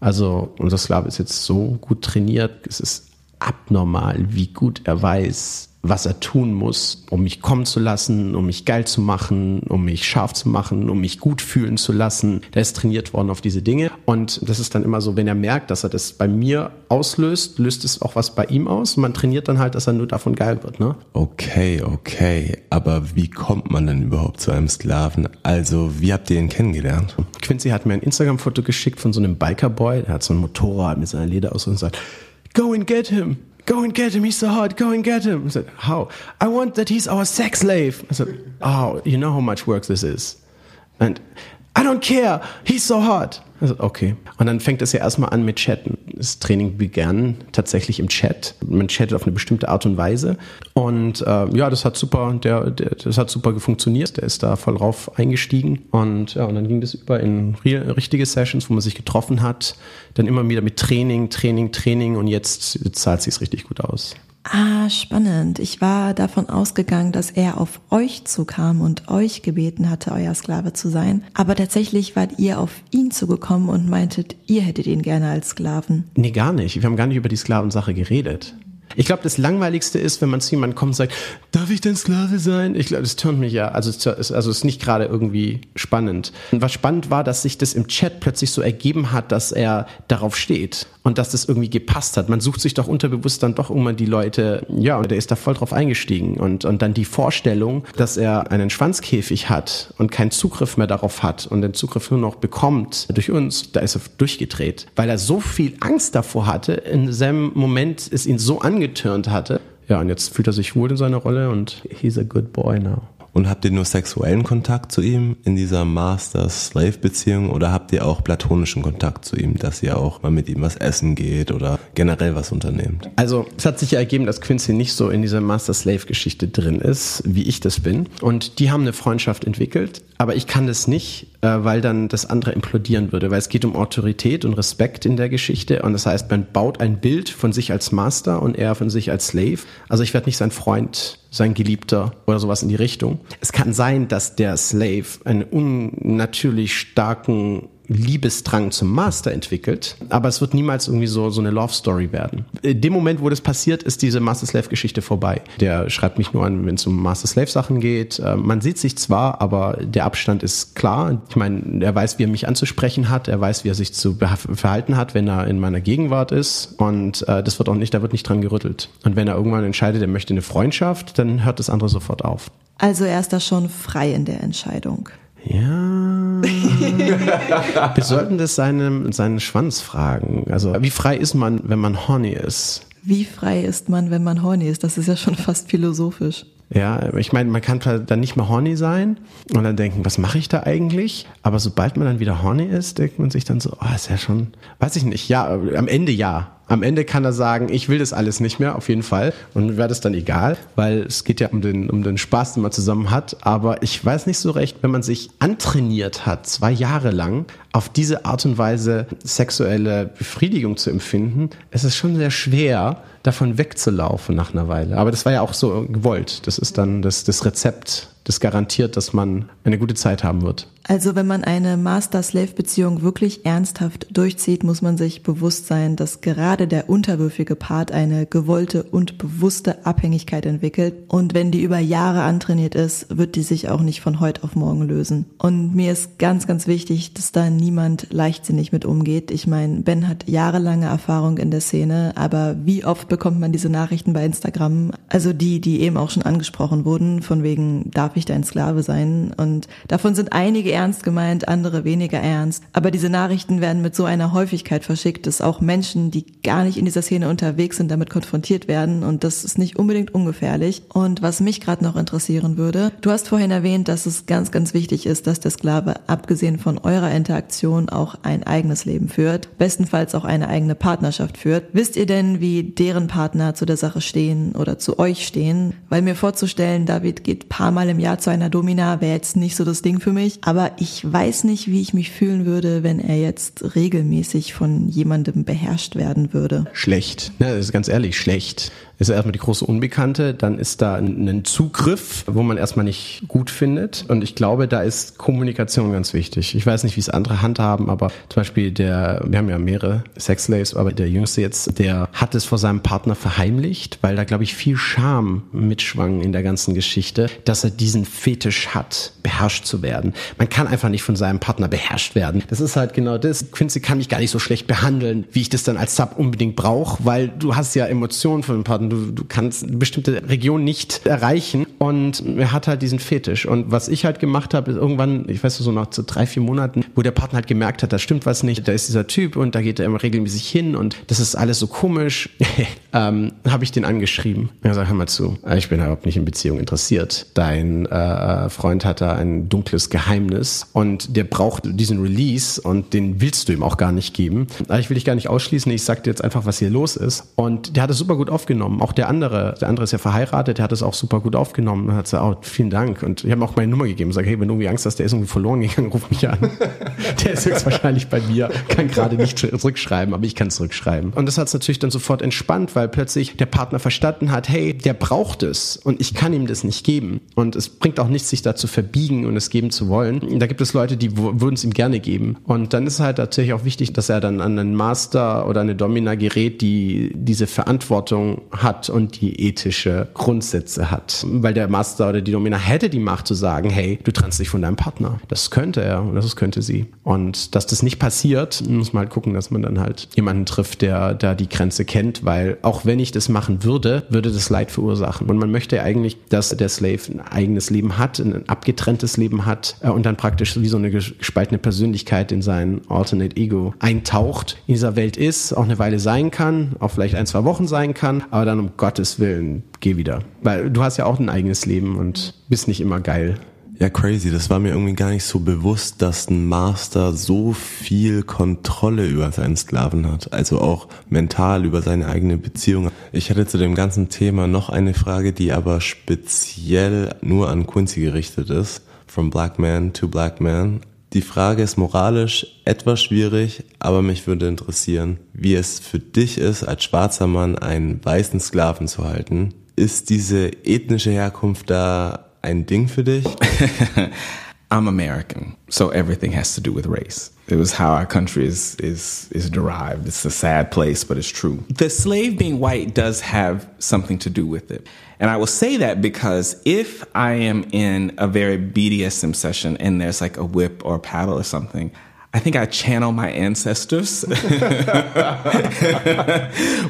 Also unser Sklave ist jetzt so gut trainiert, es ist abnormal, wie gut er weiß, was er tun muss, um mich kommen zu lassen, um mich geil zu machen, um mich scharf zu machen, um mich gut fühlen zu lassen. Der ist trainiert worden auf diese Dinge. Und das ist dann immer so, wenn er merkt, dass er das bei mir auslöst, löst es auch was bei ihm aus. Und man trainiert dann halt, dass er nur davon geil wird, ne? Okay, okay. Aber wie kommt man denn überhaupt zu einem Sklaven? Also, wie habt ihr ihn kennengelernt? Quincy hat mir ein Instagram-Foto geschickt von so einem Bikerboy. Der hat so ein Motorrad mit seiner Lederausrüstung und sagt, go and get him go and get him. He's so hot. Go and get him. I said, how? I want that he's our sex slave. I said, oh, you know how much work this is. And I don't care. He's so hot. Also, okay. Und dann fängt es ja erstmal an mit Chatten. Das Training begann tatsächlich im Chat. Man chattet auf eine bestimmte Art und Weise. Und äh, ja, das hat super, der, der, das hat super funktioniert. Der ist da voll drauf eingestiegen. Und ja, und dann ging das über in richtige Sessions, wo man sich getroffen hat. Dann immer wieder mit Training, Training, Training. Und jetzt, jetzt zahlt sich richtig gut aus. Ah, spannend. Ich war davon ausgegangen, dass er auf euch zukam und euch gebeten hatte, euer Sklave zu sein. Aber tatsächlich wart ihr auf ihn zugekommen und meintet, ihr hättet ihn gerne als Sklaven. Nee, gar nicht. Wir haben gar nicht über die Sklavensache geredet. Ich glaube, das Langweiligste ist, wenn man zu jemandem kommt und sagt, darf ich dein Sklave sein? Ich glaube, das turnt mich ja. Also es ist, also ist nicht gerade irgendwie spannend. Und was spannend war, dass sich das im Chat plötzlich so ergeben hat, dass er darauf steht und dass das irgendwie gepasst hat. Man sucht sich doch unterbewusst dann doch immer die Leute, ja, und der ist da voll drauf eingestiegen. Und, und dann die Vorstellung, dass er einen Schwanzkäfig hat und keinen Zugriff mehr darauf hat und den Zugriff nur noch bekommt durch uns, da ist er durchgedreht, weil er so viel Angst davor hatte. In seinem Moment ist ihn so angetürnt hatte. Ja, und jetzt fühlt er sich wohl in seiner Rolle und he's a good boy now. Und habt ihr nur sexuellen Kontakt zu ihm in dieser Master-Slave-Beziehung oder habt ihr auch platonischen Kontakt zu ihm, dass ihr auch mal mit ihm was essen geht oder generell was unternehmt? Also es hat sich ja ergeben, dass Quincy nicht so in dieser Master-Slave-Geschichte drin ist, wie ich das bin. Und die haben eine Freundschaft entwickelt, aber ich kann das nicht, weil dann das andere implodieren würde, weil es geht um Autorität und Respekt in der Geschichte und das heißt, man baut ein Bild von sich als Master und er von sich als Slave. Also ich werde nicht sein Freund sein Geliebter oder sowas in die Richtung. Es kann sein, dass der Slave einen unnatürlich starken Liebesdrang zum Master entwickelt, aber es wird niemals irgendwie so, so eine Love Story werden. In dem Moment, wo das passiert, ist diese Master Slave Geschichte vorbei. Der schreibt mich nur an, wenn es um Master Slave Sachen geht. Äh, man sieht sich zwar, aber der Abstand ist klar. Ich meine, er weiß, wie er mich anzusprechen hat, er weiß, wie er sich zu verhalten hat, wenn er in meiner Gegenwart ist und äh, das wird auch nicht, da wird nicht dran gerüttelt. Und wenn er irgendwann entscheidet, er möchte eine Freundschaft, dann hört das andere sofort auf. Also er ist da schon frei in der Entscheidung. Ja. Wir sollten das seinem, seinen Schwanz fragen. Also, wie frei ist man, wenn man horny ist? Wie frei ist man, wenn man horny ist? Das ist ja schon fast philosophisch. Ja, ich meine, man kann dann nicht mehr horny sein und dann denken, was mache ich da eigentlich? Aber sobald man dann wieder horny ist, denkt man sich dann so, oh, ist ja schon, weiß ich nicht, ja, am Ende ja. Am Ende kann er sagen, ich will das alles nicht mehr, auf jeden Fall. Und wäre das dann egal, weil es geht ja um den, um den Spaß, den man zusammen hat. Aber ich weiß nicht so recht, wenn man sich antrainiert hat, zwei Jahre lang, auf diese Art und Weise sexuelle Befriedigung zu empfinden, es ist schon sehr schwer, davon wegzulaufen nach einer Weile. Aber das war ja auch so gewollt. Das ist dann das, das Rezept das garantiert, dass man eine gute Zeit haben wird. Also wenn man eine Master-Slave-Beziehung wirklich ernsthaft durchzieht, muss man sich bewusst sein, dass gerade der unterwürfige Part eine gewollte und bewusste Abhängigkeit entwickelt. Und wenn die über Jahre antrainiert ist, wird die sich auch nicht von heute auf morgen lösen. Und mir ist ganz, ganz wichtig, dass da niemand leichtsinnig mit umgeht. Ich meine, Ben hat jahrelange Erfahrung in der Szene, aber wie oft bekommt man diese Nachrichten bei Instagram? Also die, die eben auch schon angesprochen wurden, von wegen, darf ich dein Sklave sein? Und davon sind einige ernst gemeint, andere weniger ernst. Aber diese Nachrichten werden mit so einer Häufigkeit verschickt, dass auch Menschen, die gar nicht in dieser Szene unterwegs sind, damit konfrontiert werden. Und das ist nicht unbedingt ungefährlich. Und was mich gerade noch interessieren würde, du hast vorhin erwähnt, dass es ganz, ganz wichtig ist, dass der Sklave, abgesehen von eurer Interaktion, auch ein eigenes Leben führt, bestenfalls auch eine eigene Partnerschaft führt. Wisst ihr denn, wie deren Partner zu der Sache stehen oder zu euch stehen? Weil mir vorzustellen, David geht paar Mal im Jahr zu einer Domina, wäre jetzt nicht so das Ding für mich. Aber aber ich weiß nicht, wie ich mich fühlen würde, wenn er jetzt regelmäßig von jemandem beherrscht werden würde. Schlecht. Ja, das ist ganz ehrlich, schlecht ist erstmal die große Unbekannte, dann ist da ein Zugriff, wo man erstmal nicht gut findet. Und ich glaube, da ist Kommunikation ganz wichtig. Ich weiß nicht, wie es andere handhaben, aber zum Beispiel der, wir haben ja mehrere Sexslaves, aber der Jüngste jetzt, der hat es vor seinem Partner verheimlicht, weil da, glaube ich, viel Scham mitschwang in der ganzen Geschichte, dass er diesen Fetisch hat, beherrscht zu werden. Man kann einfach nicht von seinem Partner beherrscht werden. Das ist halt genau das. Quincy kann mich gar nicht so schlecht behandeln, wie ich das dann als Sub unbedingt brauche, weil du hast ja Emotionen von dem Partner. Du, du kannst eine bestimmte Region nicht erreichen. Und er hat halt diesen Fetisch. Und was ich halt gemacht habe, ist irgendwann, ich weiß so nach so drei, vier Monaten, wo der Partner halt gemerkt hat, da stimmt was nicht, da ist dieser Typ und da geht er immer regelmäßig hin und das ist alles so komisch, ähm, habe ich den angeschrieben. Er sagt, hör mal zu, ich bin überhaupt nicht in Beziehung interessiert. Dein äh, Freund hat da ein dunkles Geheimnis und der braucht diesen Release und den willst du ihm auch gar nicht geben. Aber ich will dich gar nicht ausschließen, ich sag dir jetzt einfach, was hier los ist. Und der hat es super gut aufgenommen aufgenommen. Auch der andere, der andere ist ja verheiratet, der hat es auch super gut aufgenommen. Er hat gesagt, oh, vielen Dank. Und ich habe auch meine Nummer gegeben. Sage, hey, wenn du irgendwie Angst hast, der ist irgendwie verloren gegangen, ruf mich an. der ist höchstwahrscheinlich bei mir, kann gerade nicht zurückschreiben, aber ich kann zurückschreiben. Und das hat es natürlich dann sofort entspannt, weil plötzlich der Partner verstanden hat, hey, der braucht es und ich kann ihm das nicht geben. Und es bringt auch nichts, sich da zu verbiegen und es geben zu wollen. Da gibt es Leute, die würden es ihm gerne geben. Und dann ist halt natürlich auch wichtig, dass er dann an einen Master oder eine Domina gerät, die diese Verantwortung hat und die ethische Grundsätze hat. Weil der Master oder die Domina hätte die Macht zu sagen, hey, du trennst dich von deinem Partner. Das könnte er und das könnte sie. Und dass das nicht passiert, muss man halt gucken, dass man dann halt jemanden trifft, der da die Grenze kennt, weil auch wenn ich das machen würde, würde das Leid verursachen. Und man möchte eigentlich, dass der Slave ein eigenes Leben hat, ein abgetrenntes Leben hat äh, und dann praktisch wie so eine gespaltene Persönlichkeit in sein Alternate Ego eintaucht, in dieser Welt ist, auch eine Weile sein kann, auch vielleicht ein, zwei Wochen sein kann, aber dann dann um Gottes Willen, geh wieder. Weil du hast ja auch ein eigenes Leben und bist nicht immer geil. Ja, crazy. Das war mir irgendwie gar nicht so bewusst, dass ein Master so viel Kontrolle über seinen Sklaven hat. Also auch mental über seine eigene Beziehung. Ich hatte zu dem ganzen Thema noch eine Frage, die aber speziell nur an Quincy gerichtet ist. From Black Man to Black Man. Die Frage ist moralisch etwas schwierig, aber mich würde interessieren, wie es für dich ist, als schwarzer Mann einen weißen Sklaven zu halten. Ist diese ethnische Herkunft da ein Ding für dich? I'm American, so everything has to do with race. It was how our country is is is derived. It's a sad place, but it's true. The slave being white does have something to do with it. And I will say that because if I am in a very BDSM session and there's like a whip or a paddle or something, I think I channel my ancestors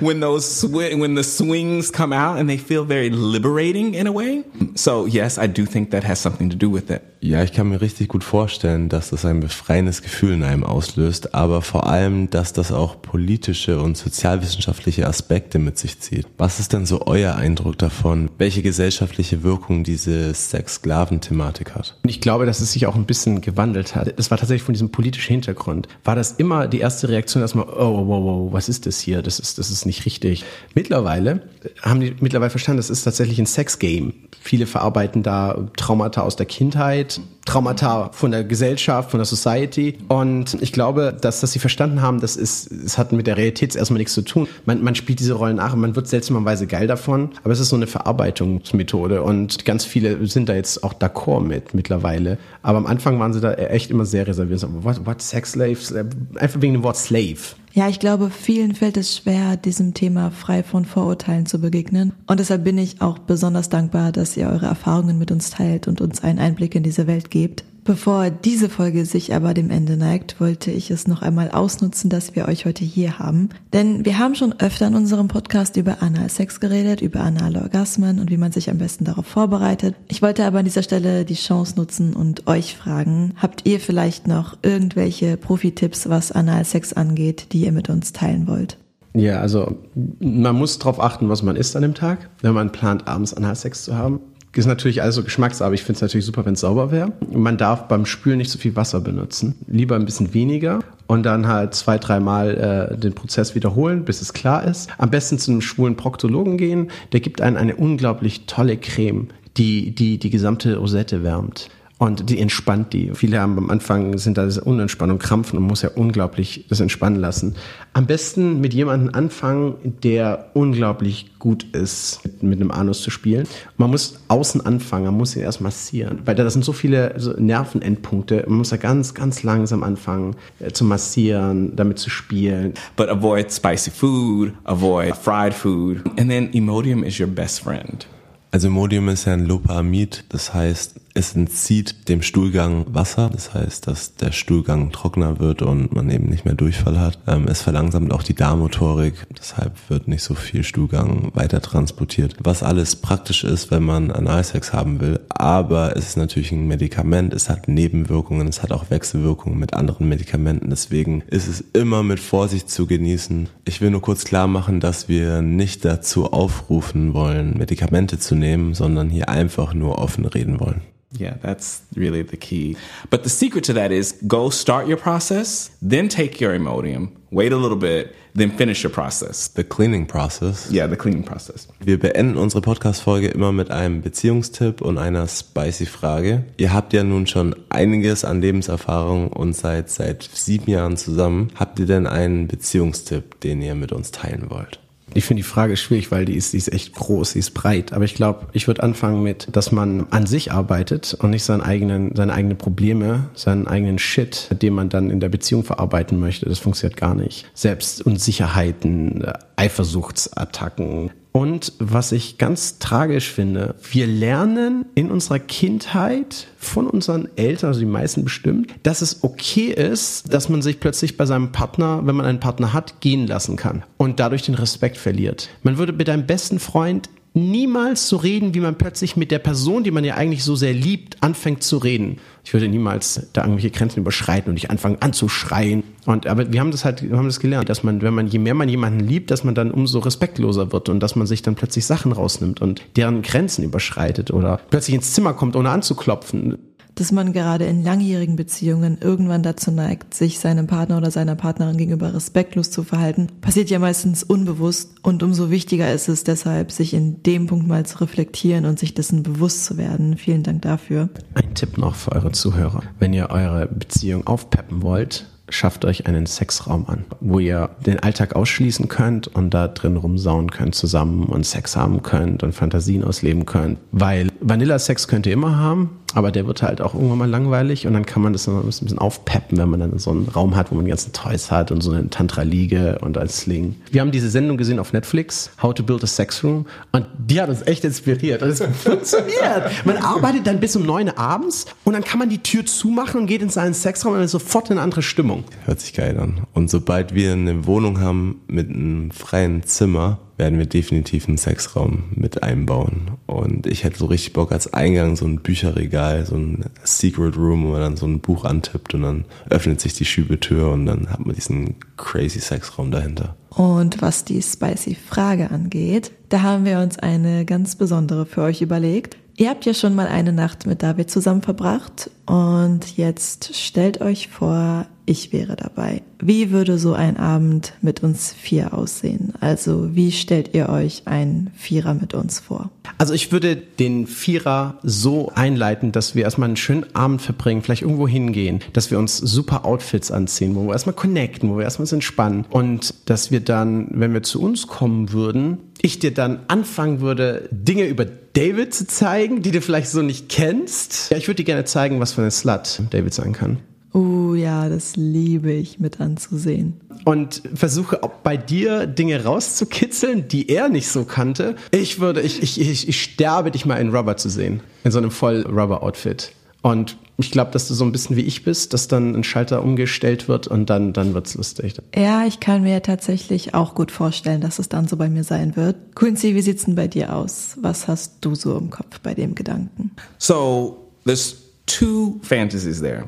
when those sw- when the swings come out and they feel very liberating in a way. So yes, I do think that has something to do with it. Ja, ich kann mir richtig gut vorstellen, dass das ein befreiendes Gefühl in einem auslöst, aber vor allem, dass das auch politische und sozialwissenschaftliche Aspekte mit sich zieht. Was ist denn so euer Eindruck davon, welche gesellschaftliche Wirkung diese Sex-Sklaven-Thematik hat? Ich glaube, dass es sich auch ein bisschen gewandelt hat. Es war tatsächlich von diesem politischen Hintergrund. War das immer die erste Reaktion erstmal, oh, wow, wow, was ist das hier? Das ist, das ist nicht richtig. Mittlerweile haben die mittlerweile verstanden, das ist tatsächlich ein Sex-Game. Viele verarbeiten da Traumata aus der Kindheit, setzen. Traumata von der Gesellschaft, von der Society. Und ich glaube, dass, dass sie verstanden haben, das ist, es hat mit der Realität erstmal nichts zu tun. Man, man spielt diese Rollen nach und man wird seltsamerweise geil davon. Aber es ist so eine Verarbeitungsmethode und ganz viele sind da jetzt auch d'accord mit mittlerweile. Aber am Anfang waren sie da echt immer sehr reserviert. What, what Sex Slaves? Einfach wegen dem Wort Slave. Ja, ich glaube, vielen fällt es schwer, diesem Thema frei von Vorurteilen zu begegnen. Und deshalb bin ich auch besonders dankbar, dass ihr eure Erfahrungen mit uns teilt und uns einen Einblick in diese Welt gebt. Bevor diese Folge sich aber dem Ende neigt, wollte ich es noch einmal ausnutzen, dass wir euch heute hier haben. Denn wir haben schon öfter in unserem Podcast über Analsex geredet, über anale Orgasmen und wie man sich am besten darauf vorbereitet. Ich wollte aber an dieser Stelle die Chance nutzen und euch fragen, habt ihr vielleicht noch irgendwelche Profi-Tipps, was Analsex angeht, die ihr mit uns teilen wollt? Ja, also man muss darauf achten, was man isst an dem Tag, wenn man plant, abends Analsex zu haben ist natürlich alles so Geschmackssache. Ich finde es natürlich super, wenn es sauber wäre. Man darf beim Spülen nicht so viel Wasser benutzen. Lieber ein bisschen weniger und dann halt zwei, dreimal äh, den Prozess wiederholen, bis es klar ist. Am besten zu einem schwulen Proktologen gehen. Der gibt einen eine unglaublich tolle Creme, die die, die gesamte Rosette wärmt. Und die entspannt die. Viele haben am Anfang sind da Unentspannung, Krampfen und muss ja unglaublich das entspannen lassen. Am besten mit jemandem anfangen, der unglaublich gut ist, mit, mit einem Anus zu spielen. Man muss außen anfangen, man muss ihn erst massieren. Weil da sind so viele so Nervenendpunkte. Man muss da ganz, ganz langsam anfangen äh, zu massieren, damit zu spielen. But avoid spicy food, avoid fried food. And then Imodium is your best friend. Also Imodium ist ja ein Loperamid, das heißt, es entzieht dem Stuhlgang Wasser, das heißt, dass der Stuhlgang trockener wird und man eben nicht mehr Durchfall hat. Ähm, es verlangsamt auch die Darmmotorik, deshalb wird nicht so viel Stuhlgang weiter transportiert. Was alles praktisch ist, wenn man Analsex haben will, aber es ist natürlich ein Medikament, es hat Nebenwirkungen, es hat auch Wechselwirkungen mit anderen Medikamenten, deswegen ist es immer mit Vorsicht zu genießen. Ich will nur kurz klar machen, dass wir nicht dazu aufrufen wollen, Medikamente zu nehmen, sondern hier einfach nur offen reden wollen. Yeah, that's really the key. But the secret to that is go start your process, then take your Imodium, wait a little bit, then finish your process. The cleaning process. Yeah, the cleaning process. Wir beenden unsere Podcast-Folge immer mit einem Beziehungstipp und einer spicy Frage. Ihr habt ja nun schon einiges an Lebenserfahrung und seid seit sieben Jahren zusammen. Habt ihr denn einen Beziehungstipp, den ihr mit uns teilen wollt? Ich finde die Frage schwierig, weil die ist, die ist echt groß, die ist breit. Aber ich glaube, ich würde anfangen mit, dass man an sich arbeitet und nicht seinen eigenen, seine eigenen Probleme, seinen eigenen Shit, den man dann in der Beziehung verarbeiten möchte. Das funktioniert gar nicht. Selbst Unsicherheiten, Eifersuchtsattacken, und was ich ganz tragisch finde, wir lernen in unserer Kindheit von unseren Eltern, also die meisten bestimmt, dass es okay ist, dass man sich plötzlich bei seinem Partner, wenn man einen Partner hat, gehen lassen kann und dadurch den Respekt verliert. Man würde mit deinem besten Freund niemals so reden, wie man plötzlich mit der Person, die man ja eigentlich so sehr liebt, anfängt zu reden. Ich würde niemals da irgendwelche Grenzen überschreiten und nicht anfangen anzuschreien. Und aber wir haben das halt, wir haben das gelernt, dass man, wenn man je mehr man jemanden liebt, dass man dann umso respektloser wird und dass man sich dann plötzlich Sachen rausnimmt und deren Grenzen überschreitet oder plötzlich ins Zimmer kommt, ohne anzuklopfen dass man gerade in langjährigen Beziehungen irgendwann dazu neigt, sich seinem Partner oder seiner Partnerin gegenüber respektlos zu verhalten, passiert ja meistens unbewusst und umso wichtiger ist es deshalb, sich in dem Punkt mal zu reflektieren und sich dessen bewusst zu werden. Vielen Dank dafür. Ein Tipp noch für eure Zuhörer. Wenn ihr eure Beziehung aufpeppen wollt, schafft euch einen Sexraum an, wo ihr den Alltag ausschließen könnt und da drin rumsauen könnt zusammen und Sex haben könnt und Fantasien ausleben könnt. Weil Vanilla-Sex könnt ihr immer haben, aber der wird halt auch irgendwann mal langweilig und dann kann man das ein bisschen aufpeppen, wenn man dann so einen Raum hat, wo man die ganzen Toys hat und so eine Tantra-Liege und ein Sling. Wir haben diese Sendung gesehen auf Netflix, How to Build a Sex Room und die hat uns echt inspiriert und es funktioniert. Man arbeitet dann bis um neun abends und dann kann man die Tür zumachen und geht in seinen Sexraum und dann sofort in eine andere Stimmung. Hört sich geil an. Und sobald wir eine Wohnung haben mit einem freien Zimmer, werden wir definitiv einen Sexraum mit einbauen. Und ich hätte so richtig Bock als Eingang so ein Bücherregal, so ein Secret Room, wo man dann so ein Buch antippt und dann öffnet sich die Schübetür und dann hat man diesen crazy Sexraum dahinter. Und was die spicy Frage angeht, da haben wir uns eine ganz besondere für euch überlegt. Ihr habt ja schon mal eine Nacht mit David zusammen verbracht und jetzt stellt euch vor, ich wäre dabei. Wie würde so ein Abend mit uns vier aussehen? Also wie stellt ihr euch ein Vierer mit uns vor? Also ich würde den Vierer so einleiten, dass wir erstmal einen schönen Abend verbringen, vielleicht irgendwo hingehen, dass wir uns super Outfits anziehen, wo wir erstmal connecten, wo wir erstmal uns entspannen und dass wir dann, wenn wir zu uns kommen würden, ich dir dann anfangen würde, Dinge über David zu zeigen, die du vielleicht so nicht kennst. Ja, ich würde dir gerne zeigen, was für eine Slut David sein kann. Oh ja, das liebe ich mit anzusehen. Und versuche auch bei dir Dinge rauszukitzeln, die er nicht so kannte. Ich würde, ich, ich, ich, ich sterbe dich mal in Rubber zu sehen. In so einem Voll-Rubber-Outfit. Und ich glaube, dass du so ein bisschen wie ich bist, dass dann ein Schalter umgestellt wird und dann, dann wird's lustig. Ja, ich kann mir tatsächlich auch gut vorstellen, dass es dann so bei mir sein wird. Quincy, wie sieht's denn bei dir aus? Was hast du so im Kopf bei dem Gedanken? So there's two fantasies there.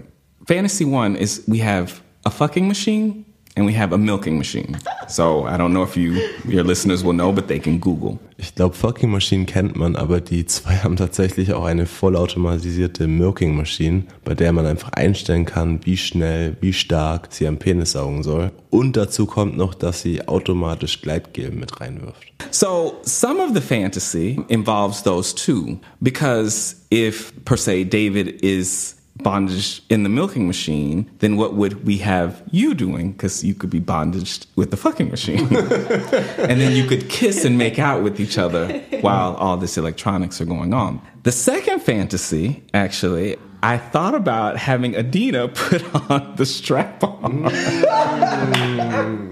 Fantasy one is we have a fucking machine and we have a milking machine. So I don't know if you your listeners will know, but they can Google. Ich glaube, Fucking Machine kennt man, aber die zwei haben tatsächlich auch eine vollautomatisierte Milking Machine, bei der man einfach einstellen kann, wie schnell, wie stark sie am Penis saugen soll. Und dazu kommt noch, dass sie automatisch Gleitgel mit reinwirft. So some of the fantasy involves those two because if per se David is bondage in the milking machine, then what would we have you doing? Because you could be bondaged with the fucking machine. and then you could kiss and make out with each other while all this electronics are going on. The second fantasy, actually, I thought about having Adina put on the strap on. Mm.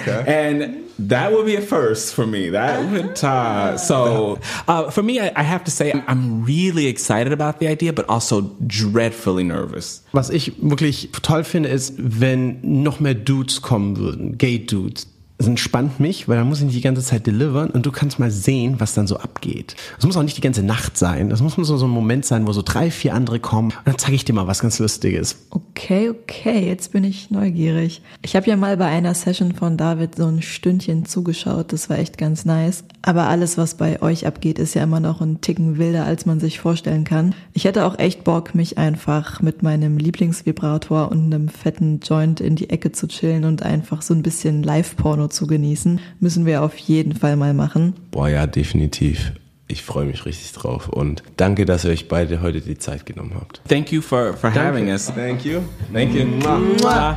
Okay. And that would be a first for me. That would uh, so uh, for me. I, I have to say I'm really excited about the idea, but also dreadfully nervous. Was ich wirklich toll finde, ist, wenn noch mehr Dudes kommen würden, Gay-Dudes. Das entspannt mich, weil dann muss ich nicht die ganze Zeit delivern und du kannst mal sehen, was dann so abgeht. Das muss auch nicht die ganze Nacht sein. Das muss nur so ein Moment sein, wo so drei, vier andere kommen und dann zeige ich dir mal was ganz Lustiges. Okay, okay, jetzt bin ich neugierig. Ich habe ja mal bei einer Session von David so ein Stündchen zugeschaut, das war echt ganz nice. Aber alles, was bei euch abgeht, ist ja immer noch ein Ticken wilder, als man sich vorstellen kann. Ich hätte auch echt Bock, mich einfach mit meinem Lieblingsvibrator und einem fetten Joint in die Ecke zu chillen und einfach so ein bisschen Live-Porno zu genießen. Müssen wir auf jeden Fall mal machen. Boah, ja, definitiv. Ich freue mich richtig drauf und danke, dass ihr euch beide heute die Zeit genommen habt. Thank you for for having us. Thank you. Thank you. Mwah.